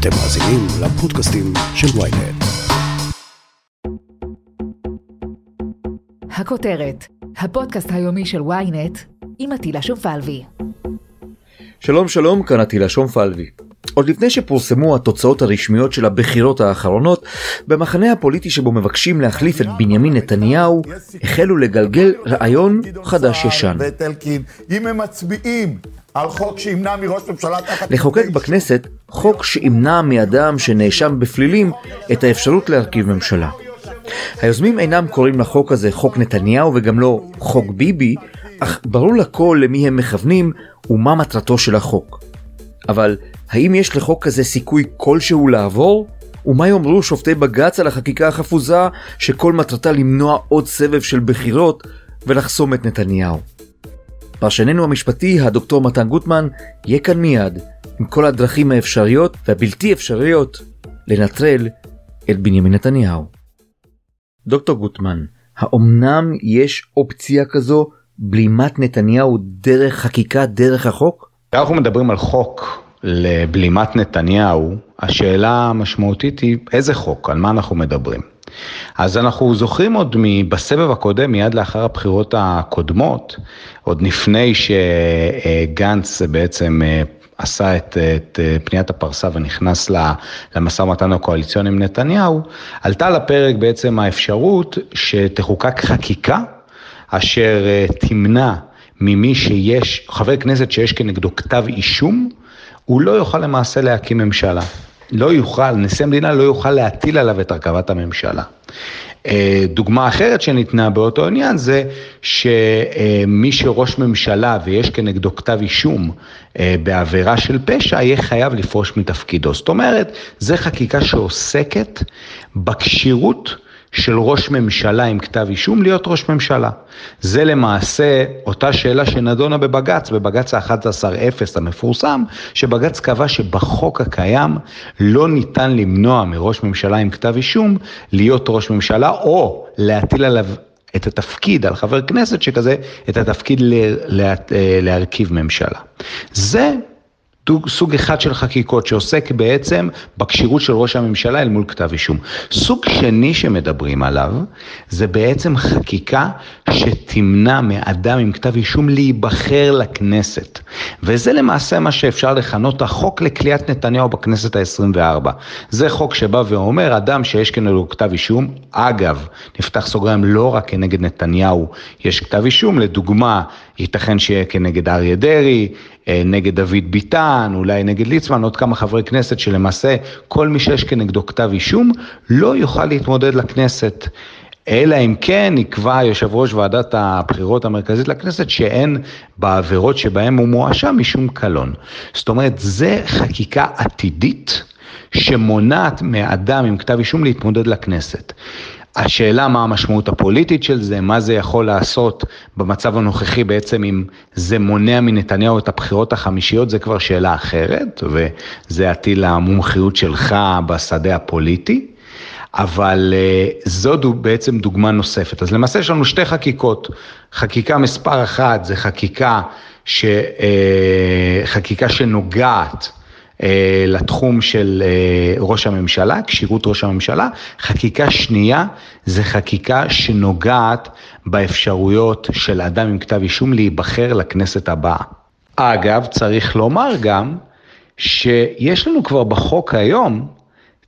אתם מאזינים לפודקאסטים של ויינט. הכותרת, הפודקאסט היומי של ויינט עם עטילה שומפלבי. שלום שלום, כאן עטילה שומפלבי. עוד לפני שפורסמו התוצאות הרשמיות של הבחירות האחרונות, במחנה הפוליטי שבו מבקשים להחליף את בנימין נתניהו, החלו לגלגל רעיון חדש-ישן. אם הם מצביעים על חוק שימנע מראש ממשלה תחת... לחוקק בכנסת חוק שימנע מאדם שנאשם בפלילים את האפשרות להרכיב ממשלה. היוזמים אינם קוראים לחוק הזה חוק נתניהו וגם לא חוק ביבי, אך ברור לכל למי הם מכוונים ומה מטרתו של החוק. אבל האם יש לחוק כזה סיכוי כלשהו לעבור? ומה יאמרו שופטי בג"ץ על החקיקה החפוזה שכל מטרתה למנוע עוד סבב של בחירות ולחסום את נתניהו? פרשננו המשפטי, הדוקטור מתן גוטמן, יהיה כאן מיד עם כל הדרכים האפשריות והבלתי אפשריות לנטרל את בנימין נתניהו. דוקטור גוטמן, האומנם יש אופציה כזו בלימת נתניהו דרך חקיקה, דרך החוק? אנחנו מדברים על חוק לבלימת נתניהו, השאלה המשמעותית היא איזה חוק, על מה אנחנו מדברים. אז אנחנו זוכרים עוד בסבב הקודם, מיד לאחר הבחירות הקודמות, עוד לפני שגנץ בעצם אה, עשה את, את אה, פניית הפרסה ונכנס למשא ומתן הקואליציוני עם נתניהו, עלתה לפרק בעצם האפשרות שתחוקק חקיקה אשר אה, תמנע ממי שיש, חבר כנסת שיש כנגדו כתב אישום, הוא לא יוכל למעשה להקים ממשלה. לא יוכל, נשיא המדינה לא יוכל להטיל עליו את הרכבת הממשלה. אה, דוגמה אחרת שניתנה באותו עניין זה שמי שראש ממשלה ויש כנגדו כתב אישום אה, בעבירה של פשע, יהיה חייב לפרוש מתפקידו. זאת אומרת, זו חקיקה שעוסקת בכשירות של ראש ממשלה עם כתב אישום להיות ראש ממשלה. זה למעשה אותה שאלה שנדונה בבג"ץ, בבג"ץ ה-11-0 המפורסם, שבג"ץ קבע שבחוק הקיים לא ניתן למנוע מראש ממשלה עם כתב אישום להיות ראש ממשלה או להטיל עליו את התפקיד על חבר כנסת שכזה, את התפקיד להרכיב ממשלה. זה סוג אחד של חקיקות שעוסק בעצם בכשירות של ראש הממשלה אל מול כתב אישום. סוג שני שמדברים עליו זה בעצם חקיקה שתמנע מאדם עם כתב אישום להיבחר לכנסת. וזה למעשה מה שאפשר לכנות החוק לכליאת נתניהו בכנסת ה-24. זה חוק שבא ואומר, אדם שיש כנגדו כתב אישום, אגב, נפתח סוגריים לא רק כנגד נתניהו יש כתב אישום, לדוגמה, ייתכן שיהיה כנגד אריה דרעי, נגד דוד ביטן, אולי נגד ליצמן, עוד כמה חברי כנסת שלמעשה כל מי שיש כנגדו כתב אישום לא יוכל להתמודד לכנסת. אלא אם כן יקבע יושב ראש ועדת הבחירות המרכזית לכנסת שאין בעבירות שבהן הוא מואשם משום קלון. זאת אומרת, זה חקיקה עתידית שמונעת מאדם עם כתב אישום להתמודד לכנסת. השאלה מה המשמעות הפוליטית של זה, מה זה יכול לעשות במצב הנוכחי בעצם אם זה מונע מנתניהו את הבחירות החמישיות, זה כבר שאלה אחרת, וזה עתיד למומחיות שלך בשדה הפוליטי. אבל uh, זו בעצם דוגמה נוספת. אז למעשה יש לנו שתי חקיקות. חקיקה מספר אחת זה חקיקה, ש, uh, חקיקה שנוגעת אה, לתחום של אה, ראש הממשלה, כשירות ראש הממשלה. חקיקה שנייה זה חקיקה שנוגעת באפשרויות של אדם עם כתב אישום להיבחר לכנסת הבאה. אגב, צריך לומר גם שיש לנו כבר בחוק היום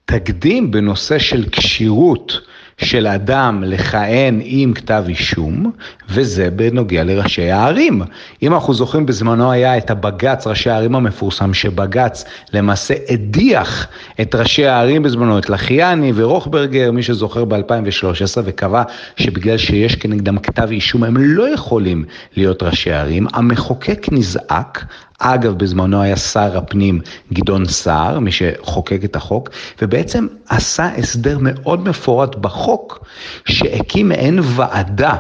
תקדים בנושא של כשירות של אדם לכהן עם כתב אישום, וזה בנוגע לראשי הערים. אם אנחנו זוכרים, בזמנו היה את הבג"ץ, ראשי הערים המפורסם, שבג"ץ למעשה הדיח את ראשי הערים בזמנו, את לחיאני ורוכברגר, מי שזוכר ב-2013, וקבע שבגלל שיש כנגדם כתב אישום, הם לא יכולים להיות ראשי ערים. המחוקק נזעק, אגב, בזמנו היה שר הפנים גדעון סער, מי שחוקק את החוק, ובעצם עשה הסדר מאוד מפורט בחוק, שהקים מעין ועדה.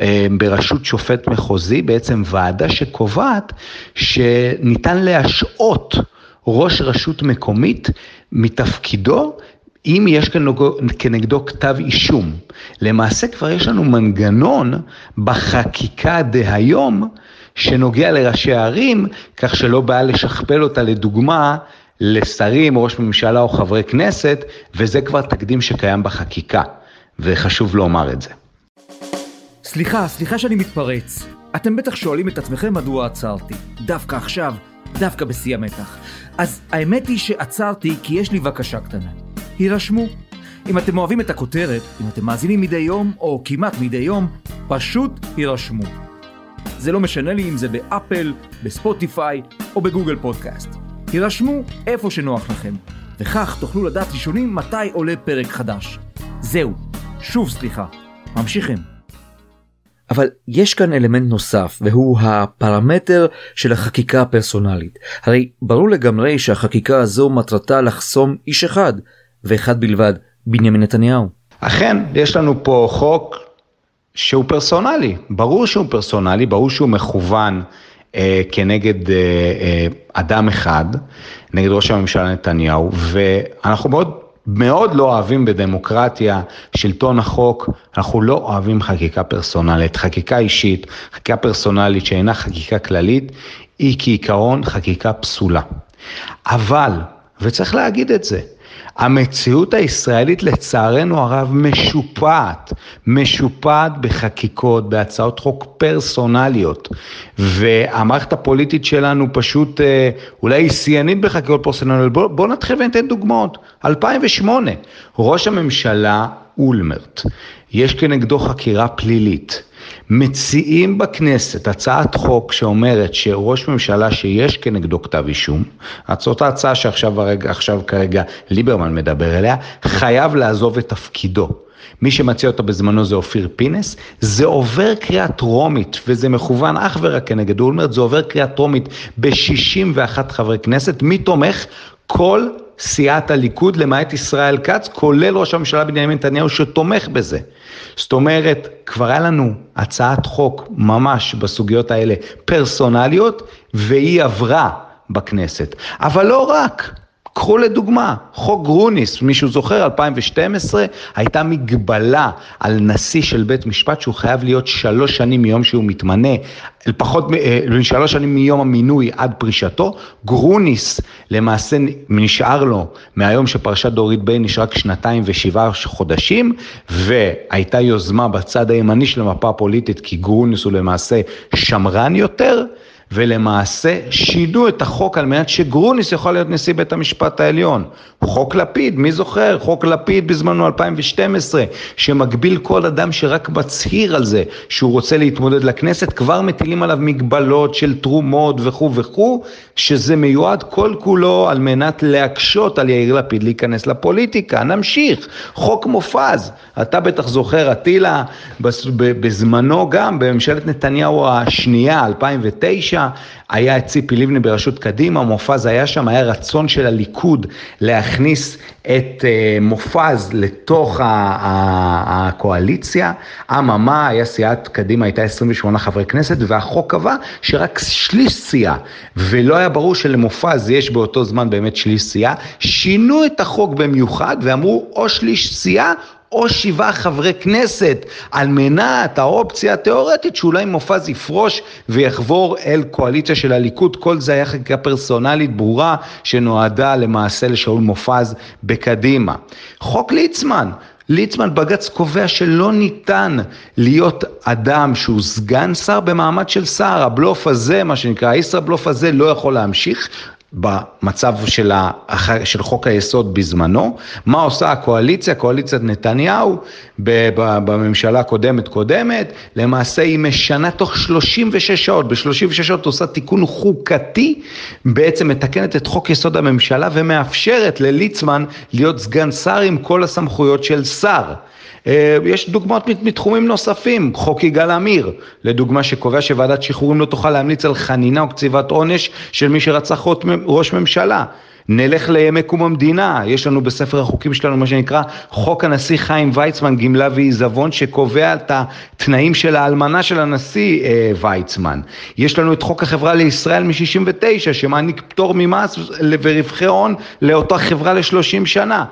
אה, בראשות שופט מחוזי, בעצם ועדה שקובעת שניתן להשעות ראש רשות מקומית מתפקידו אם יש כנגדו, כתב אישום. למעשה כבר יש לנו מנגנון בחקיקה דהיום שנוגע לראשי הערים, כך שלא בא לשכפל אותה לדוגמה לשרים, ראש ממשלה או חברי כנסת, וזה כבר תקדים שקיים בחקיקה, וחשוב לומר את זה. סליחה, סליחה שאני מתפרץ. אתם בטח שואלים את עצמכם מדוע עצרתי. דווקא עכשיו, דווקא בשיא המתח. אז האמת היא שעצרתי כי יש לי בקשה קטנה. הירשמו. אם אתם אוהבים את הכותרת, אם אתם מאזינים מדי יום, או כמעט מדי יום, פשוט הירשמו. זה לא משנה לי אם זה באפל, בספוטיפיי או בגוגל פודקאסט. הירשמו איפה שנוח לכם, וכך תוכלו לדעת ראשונים מתי עולה פרק חדש. זהו, שוב סליחה. ממשיכים. אבל יש כאן אלמנט נוסף והוא הפרמטר של החקיקה הפרסונלית. הרי ברור לגמרי שהחקיקה הזו מטרתה לחסום איש אחד ואחד בלבד, בנימין נתניהו. אכן, יש לנו פה חוק שהוא פרסונלי, ברור שהוא פרסונלי, ברור שהוא מכוון אה, כנגד אה, אה, אדם אחד, נגד ראש הממשלה נתניהו, ואנחנו מאוד מאוד לא אוהבים בדמוקרטיה, שלטון החוק, אנחנו לא אוהבים חקיקה פרסונלית. חקיקה אישית, חקיקה פרסונלית שאינה חקיקה כללית, היא כעיקרון חקיקה פסולה. אבל, וצריך להגיד את זה, המציאות הישראלית לצערנו הרב משופעת, משופעת בחקיקות, בהצעות חוק פרסונליות, והמערכת הפוליטית שלנו פשוט אה, אולי היא שיאנית בחקיקות פרסונליות. בואו בוא נתחיל וניתן דוגמאות. 2008, ראש הממשלה אולמרט, יש כנגדו חקירה פלילית. מציעים בכנסת הצעת חוק שאומרת שראש ממשלה שיש כנגדו כתב אישום, זאת ההצעה שעכשיו הרגע, כרגע ליברמן מדבר אליה, חייב לעזוב את תפקידו. מי שמציע אותה בזמנו זה אופיר פינס, זה עובר קריאה טרומית, וזה מכוון אך ורק כנגד אולמרט, זה עובר קריאה טרומית ב-61 חברי כנסת, מי תומך? כל סיעת הליכוד, למעט ישראל כץ, כולל ראש הממשלה בנימין נתניהו שתומך בזה. זאת אומרת, כבר היה לנו הצעת חוק ממש בסוגיות האלה פרסונליות, והיא עברה בכנסת. אבל לא רק, קחו לדוגמה, חוק גרוניס, מישהו זוכר, 2012, הייתה מגבלה על נשיא של בית משפט שהוא חייב להיות שלוש שנים מיום שהוא מתמנה, לפחות אה, שלוש שנים מיום המינוי עד פרישתו. גרוניס למעשה נשאר לו מהיום שפרשת דורית בייניש רק שנתיים ושבעה חודשים, והייתה יוזמה בצד הימני של המפה הפוליטית, כי גרוניס הוא למעשה שמרן יותר. ולמעשה שינו את החוק על מנת שגרוניס יכול להיות נשיא בית המשפט העליון. חוק לפיד, מי זוכר? חוק לפיד בזמנו 2012, שמגביל כל אדם שרק מצהיר על זה שהוא רוצה להתמודד לכנסת, כבר מטילים עליו מגבלות של תרומות וכו' וכו', שזה מיועד כל כולו על מנת להקשות על יאיר לפיד להיכנס לפוליטיקה. נמשיך, חוק מופז, אתה בטח זוכר, אטילה, בזמנו גם, בממשלת נתניהו השנייה, 2009, היה את ציפי לבני בראשות קדימה, מופז היה שם, היה רצון של הליכוד להכניס את אה, מופז לתוך הקואליציה. אממה, היה סיעת קדימה, הייתה 28 חברי כנסת, והחוק קבע שרק שליש סיעה, ולא היה ברור שלמופז יש באותו זמן באמת שליש סיעה. שינו את החוק במיוחד ואמרו או שליש סיעה או שבעה חברי כנסת, על מנת האופציה התיאורטית שאולי מופז יפרוש ויחבור אל קואליציה של הליכוד. כל זה היה חקיקה פרסונלית ברורה שנועדה למעשה לשאול מופז בקדימה. חוק ליצמן, ליצמן בג"ץ קובע שלא ניתן להיות אדם שהוא סגן שר במעמד של שר, הבלוף הזה, מה שנקרא, הישראבלוף הזה לא יכול להמשיך, במצב של, ה, של חוק היסוד בזמנו, מה עושה הקואליציה, קואליציית נתניהו בממשלה הקודמת קודמת, למעשה היא משנה תוך 36 שעות, ב-36 שעות עושה תיקון חוקתי, בעצם מתקנת את חוק יסוד הממשלה ומאפשרת לליצמן להיות סגן שר עם כל הסמכויות של שר. אה, יש דוגמאות מתחומים נוספים, חוק יגאל עמיר, לדוגמה שקובע שוועדת שחרורים לא תוכל להמליץ על חנינה או קציבת עונש של מי שרצח ראש ממשלה. נלך לימי קום המדינה, יש לנו בספר החוקים שלנו מה שנקרא חוק הנשיא חיים ויצמן, גמלה ועיזבון, שקובע את התנאים של האלמנה של הנשיא אה, ויצמן. יש לנו את חוק החברה לישראל מ-69, שמעניק פטור ממס ורווחי הון לאותה חברה ל-30 שנה.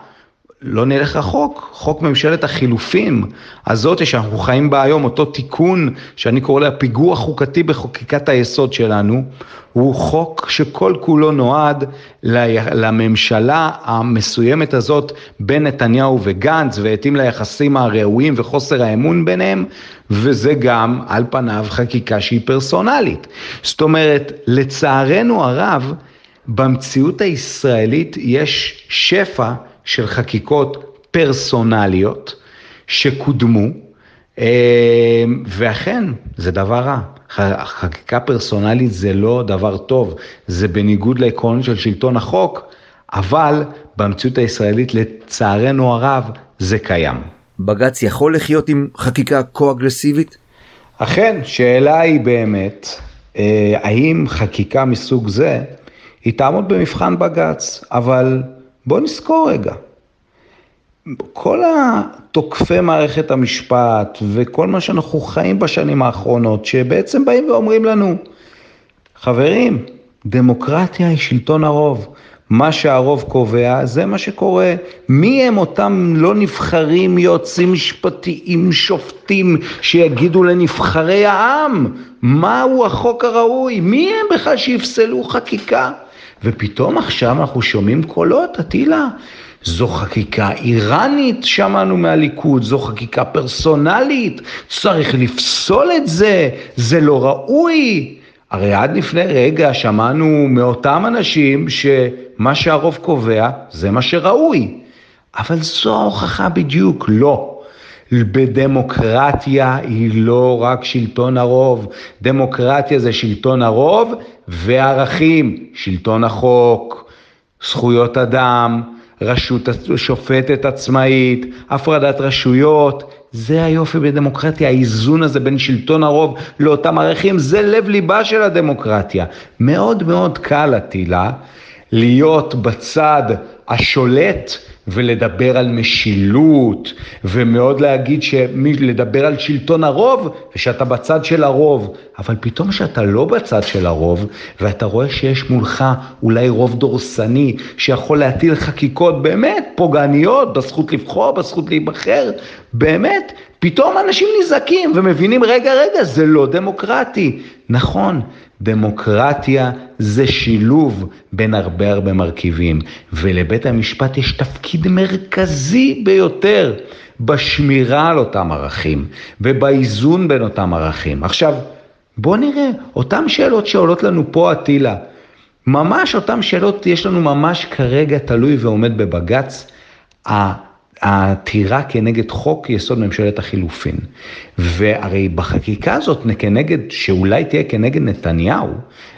לא נלך רחוק, חוק ממשלת החילופים הזאת שאנחנו חיים בה היום, אותו תיקון שאני קורא לה פיגוע חוקתי בחקיקת היסוד שלנו, הוא חוק שכל כולו נועד לממשלה המסוימת הזאת בין נתניהו וגנץ והתאים ליחסים הראויים וחוסר האמון ביניהם, וזה גם על פניו חקיקה שהיא פרסונלית. זאת אומרת, לצערנו הרב, במציאות הישראלית יש שפע של חקיקות פרסונליות שקודמו, אה, ואכן, זה דבר רע. חקיקה פרסונלית זה לא דבר טוב, זה בניגוד לעקרון של שלטון החוק, אבל במציאות הישראלית לצערנו הרב זה קיים. בג"ץ יכול לחיות עם חקיקה כה-אגרסיבית? אכן, שאלה היא באמת, אה, האם חקיקה מסוג זה, היא תעמוד במבחן בג"ץ, אבל בוא נזכור רגע, כל התוקפי מערכת המשפט וכל מה שאנחנו חיים בשנים האחרונות, שבעצם באים ואומרים לנו, חברים, דמוקרטיה היא שלטון הרוב. מה שהרוב קובע, זה מה שקורה. מי הם אותם לא נבחרים יועצים משפטיים, שופטים, שיגידו לנבחרי העם מהו החוק הראוי? מי הם בכלל שיפסלו חקיקה? ופתאום עכשיו אנחנו שומעים קולות, אטילה. זו חקיקה איראנית, שמענו מהליכוד, זו חקיקה פרסונלית, צריך לפסול את זה, זה לא ראוי. הרי עד לפני רגע שמענו מאותם אנשים שמה שהרוב קובע זה מה שראוי. אבל זו ההוכחה בדיוק, לא. בדמוקרטיה היא לא רק שלטון הרוב, דמוקרטיה זה שלטון הרוב וערכים, שלטון החוק, זכויות אדם, רשות שופטת עצמאית, הפרדת רשויות, זה היופי בדמוקרטיה, האיזון הזה בין שלטון הרוב לאותם ערכים, זה לב ליבה של הדמוקרטיה. מאוד מאוד קל, אטילה, להיות בצד השולט ולדבר על משילות, ומאוד להגיד, שמי, לדבר על שלטון הרוב, ושאתה בצד של הרוב. אבל פתאום כשאתה לא בצד של הרוב, ואתה רואה שיש מולך אולי רוב דורסני, שיכול להטיל חקיקות באמת פוגעניות, בזכות לבחור, בזכות להיבחר, באמת, פתאום אנשים נזעקים ומבינים, רגע, רגע, זה לא דמוקרטי. נכון, דמוקרטיה זה שילוב בין הרבה הרבה מרכיבים, ולבית המשפט יש תפקיד מרכזי ביותר בשמירה על אותם ערכים ובאיזון בין אותם ערכים. עכשיו, בואו נראה, אותן שאלות שעולות לנו פה, אטילה, ממש אותן שאלות יש לנו ממש כרגע תלוי ועומד בבג"ץ. העתירה כנגד חוק יסוד ממשלת החילופין. והרי בחקיקה הזאת כנגד, שאולי תהיה כנגד נתניהו,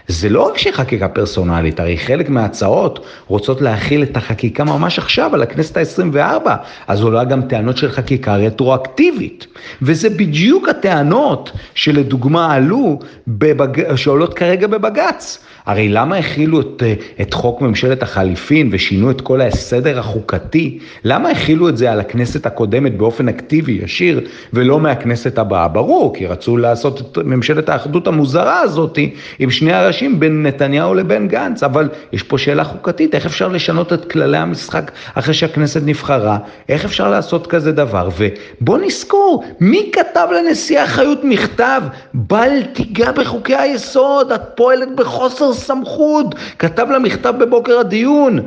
זה לא רק שהיא חקיקה פרסונלית, הרי חלק מההצעות רוצות להכיל את החקיקה ממש עכשיו על הכנסת ה-24, אז עולה גם טענות של חקיקה רטרואקטיבית. וזה בדיוק הטענות שלדוגמה עלו, בבג... שעולות כרגע בבג"ץ. הרי למה הכילו את, את חוק ממשלת החליפין ושינו את כל הסדר החוקתי? למה הכילו את זה על הכנסת הקודמת באופן אקטיבי, ישיר, ולא מהכנסת הבאה? ברור, כי רצו לעשות את ממשלת האחדות המוזרה הזאת עם שני הראשים בין נתניהו לבין גנץ, אבל יש פה שאלה חוקתית, איך אפשר לשנות את כללי המשחק אחרי שהכנסת נבחרה? איך אפשר לעשות כזה דבר? ובוא נזכור, מי כתב לנשיאה חיות מכתב? בל תיגע בחוקי היסוד, את פועלת בחוסר סמכות, כתב לה מכתב בבוקר הדיון.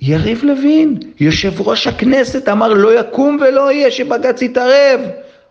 יריב לוין, יושב ראש הכנסת, אמר לא יקום ולא יהיה שבג"ץ יתערב.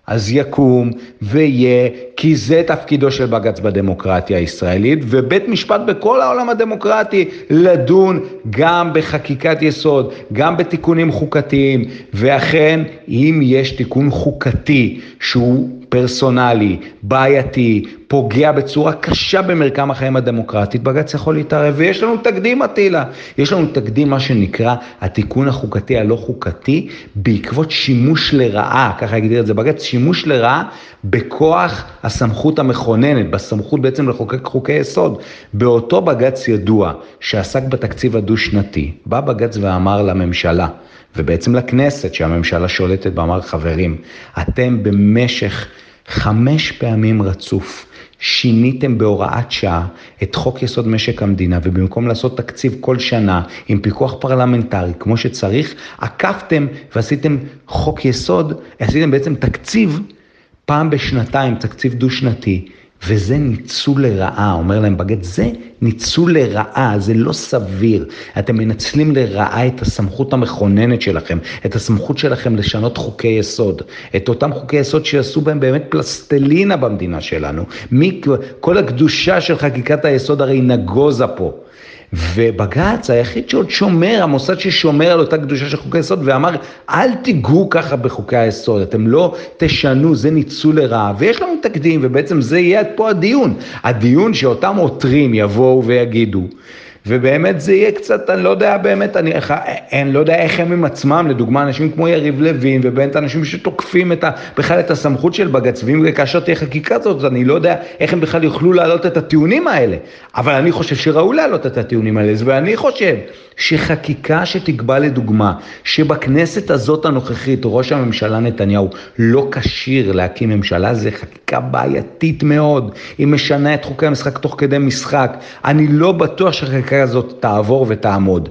אז יקום ויהיה, כי זה תפקידו של בג"ץ בדמוקרטיה הישראלית, ובית משפט בכל העולם הדמוקרטי לדון גם בחקיקת יסוד, גם בתיקונים חוקתיים, ואכן, אם יש תיקון חוקתי שהוא פרסונלי, בעייתי, פוגע בצורה קשה במרקם החיים הדמוקרטית, בג"ץ יכול להתערב, ויש לנו תקדים אטילה, יש לנו תקדים מה שנקרא התיקון החוקתי הלא חוקתי, בעקבות שימוש לרעה, ככה הגדיר את זה בג"ץ, שימוש לרעה בכוח הסמכות המכוננת, בסמכות בעצם לחוקק חוקי יסוד. באותו בג"ץ ידוע שעסק בתקציב הדו-שנתי, בא בג"ץ ואמר לממשלה, ובעצם לכנסת שהממשלה שולטת בה, אמר חברים, אתם במשך חמש פעמים רצוף שיניתם בהוראת שעה את חוק יסוד משק המדינה, ובמקום לעשות תקציב כל שנה עם פיקוח פרלמנטרי כמו שצריך, עקפתם ועשיתם חוק יסוד, עשיתם בעצם תקציב פעם בשנתיים, תקציב דו-שנתי. וזה ניצול לרעה, אומר להם בגט, זה ניצול לרעה, זה לא סביר. אתם מנצלים לרעה את הסמכות המכוננת שלכם, את הסמכות שלכם לשנות חוקי יסוד, את אותם חוקי יסוד שיעשו בהם באמת פלסטלינה במדינה שלנו. מי, כל הקדושה של חקיקת היסוד הרי נגוזה פה. ובג"ץ היחיד שעוד שומר, המוסד ששומר על אותה קדושה של חוקי היסוד ואמר אל תיגעו ככה בחוקי היסוד, אתם לא תשנו, זה ניצול לרעה. ויש לנו תקדים ובעצם זה יהיה פה הדיון. הדיון שאותם עותרים יבואו ויגידו ובאמת זה יהיה קצת, אני לא יודע באמת, אני, אני לא יודע איך הם עם עצמם, לדוגמה אנשים כמו יריב לוין ובאמת אנשים שתוקפים את ה, בכלל את הסמכות של בג"ץ, ואם כאשר תהיה חקיקה הזאת, אני לא יודע איך הם בכלל יוכלו להעלות את הטיעונים האלה, אבל אני חושב שראוי להעלות את הטיעונים האלה, ואני חושב שחקיקה שתקבע לדוגמה, שבכנסת הזאת הנוכחית ראש הממשלה נתניהו לא כשיר להקים ממשלה, זה חקיקה בעייתית מאוד, היא משנה את חוקי המשחק תוך כדי משחק, אני לא בטוח שהחקיקה הזאת תעבור ותעמוד.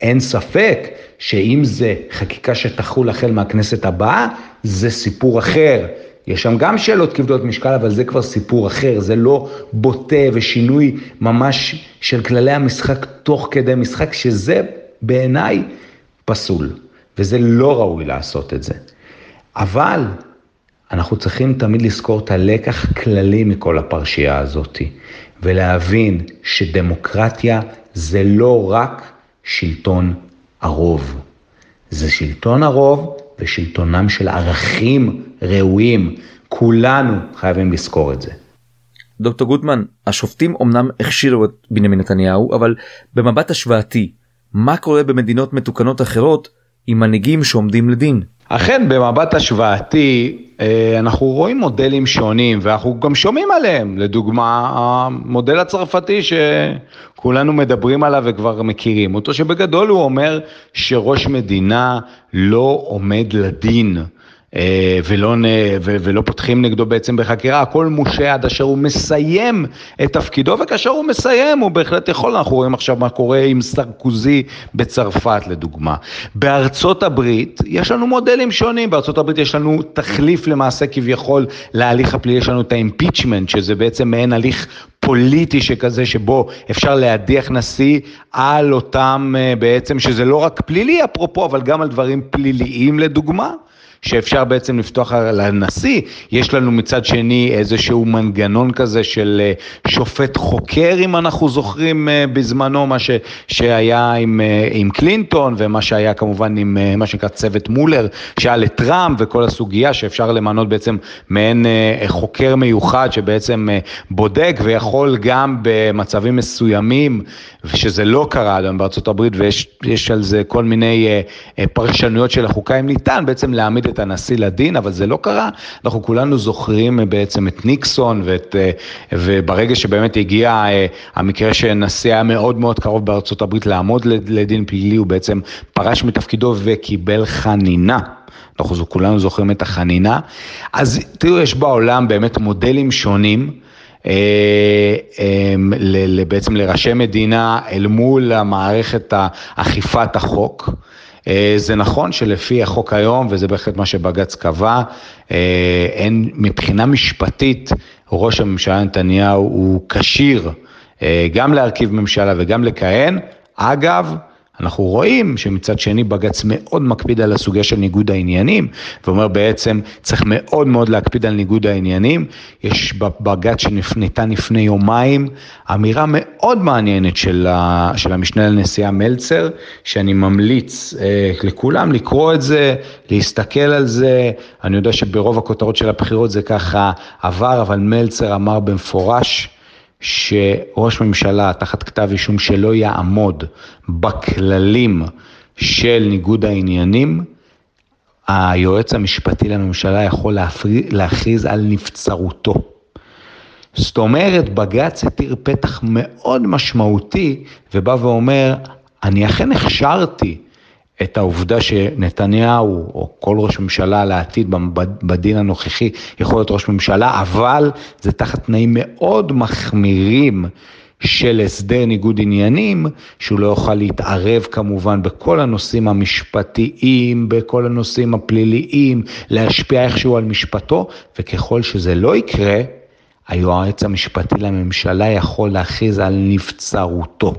אין ספק שאם זה חקיקה שתחול החל מהכנסת הבאה, זה סיפור אחר. יש שם גם שאלות כבדות משקל, אבל זה כבר סיפור אחר, זה לא בוטה ושינוי ממש של כללי המשחק תוך כדי משחק, שזה בעיניי פסול, וזה לא ראוי לעשות את זה. אבל אנחנו צריכים תמיד לזכור את הלקח כללי מכל הפרשייה הזאת, ולהבין שדמוקרטיה זה לא רק שלטון הרוב, זה שלטון הרוב ושלטונם של ערכים ראויים. כולנו חייבים לזכור את זה. דוקטור גוטמן, השופטים אמנם הכשירו את בנימין נתניהו, אבל במבט השוואתי, מה קורה במדינות מתוקנות אחרות עם מנהיגים שעומדים לדין? אכן, במבט השוואתי, אה, אנחנו רואים מודלים שונים ואנחנו גם שומעים עליהם. לדוגמה, המודל הצרפתי שכולנו מדברים עליו וכבר מכירים אותו, שבגדול הוא אומר שראש מדינה לא עומד לדין. אה, ולא, ולא פותחים נגדו בעצם בחקירה, הכל מושה עד אשר הוא מסיים את תפקידו, וכאשר הוא מסיים הוא בהחלט יכול, אנחנו רואים עכשיו מה קורה עם סרקוזי בצרפת לדוגמה. בארצות הברית יש לנו מודלים שונים, בארצות הברית יש לנו תחליף למעשה כביכול להליך הפלילי, יש לנו את האימפיצ'מנט, שזה בעצם מעין הליך פוליטי שכזה, שבו אפשר להדיח נשיא על אותם אה, בעצם, שזה לא רק פלילי אפרופו, אבל גם על דברים פליליים לדוגמה. שאפשר בעצם לפתוח לנשיא, יש לנו מצד שני איזשהו מנגנון כזה של אה, שופט חוקר, אם אנחנו זוכרים אה, בזמנו, מה ש, שהיה עם, אה, עם קלינטון ומה שהיה כמובן עם מה שנקרא צוות מולר, שהיה לטראמפ וכל הסוגיה שאפשר למנות בעצם מעין חוקר מיוחד שבעצם בודק ויכול גם במצבים מסוימים, ושזה לא קרה עד בארצות הברית ויש על זה כל מיני פרשנויות של החוקה, אם ניתן בעצם להעמיד את הנשיא לדין, אבל זה לא קרה. אנחנו כולנו זוכרים אה, בעצם את ניקסון, ואת, אה, וברגע שבאמת הגיע אה, המקרה שנשיא היה מאוד מאוד קרוב בארצות הברית לעמוד לדין פלילי, הוא בעצם פרש מתפקידו וקיבל חנינה. אנחנו כולנו זוכרים את החנינה. אז תראו, יש בעולם באמת מודלים שונים. בעצם לראשי מדינה אל מול המערכת אכיפת החוק. אה, זה נכון שלפי החוק היום, וזה בהחלט מה שבג"ץ קבע, אה, אין, מבחינה משפטית, ראש הממשלה נתניהו הוא כשיר אה, גם להרכיב ממשלה וגם לכהן. אגב, אנחנו רואים שמצד שני בג"ץ מאוד מקפיד על הסוגיה של ניגוד העניינים, ואומר בעצם צריך מאוד מאוד להקפיד על ניגוד העניינים. יש בבג"ץ שניתן לפני יומיים אמירה מאוד מעניינת של, ה, של המשנה לנשיאה מלצר, שאני ממליץ אה, לכולם לקרוא את זה, להסתכל על זה. אני יודע שברוב הכותרות של הבחירות זה ככה עבר, אבל מלצר אמר במפורש, שראש ממשלה תחת כתב אישום שלא יעמוד בכללים של ניגוד העניינים, היועץ המשפטי לממשלה יכול להכריז על נבצרותו. זאת אומרת, בג"ץ התיר פתח מאוד משמעותי ובא ואומר, אני אכן הכשרתי את העובדה שנתניהו או כל ראש ממשלה לעתיד בדין הנוכחי יכול להיות ראש ממשלה, אבל זה תחת תנאים מאוד מחמירים של הסדר ניגוד עניינים, שהוא לא יוכל להתערב כמובן בכל הנושאים המשפטיים, בכל הנושאים הפליליים, להשפיע איכשהו על משפטו, וככל שזה לא יקרה, היועץ המשפטי לממשלה יכול להכריז על נבצרותו.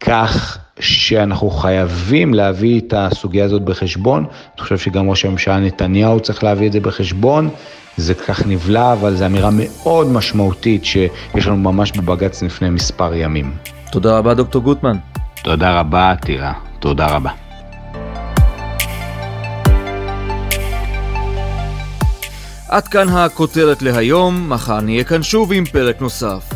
כך שאנחנו חייבים להביא את הסוגיה הזאת בחשבון. אני חושב שגם ראש הממשלה נתניהו צריך להביא את זה בחשבון. זה כך נבלע, אבל זו אמירה מאוד משמעותית שיש לנו ממש בבג"ץ לפני מספר ימים. תודה רבה, דוקטור גוטמן. תודה רבה, טירה. תודה רבה. עד כאן הכותרת להיום, מחר נהיה כאן שוב עם פרק נוסף.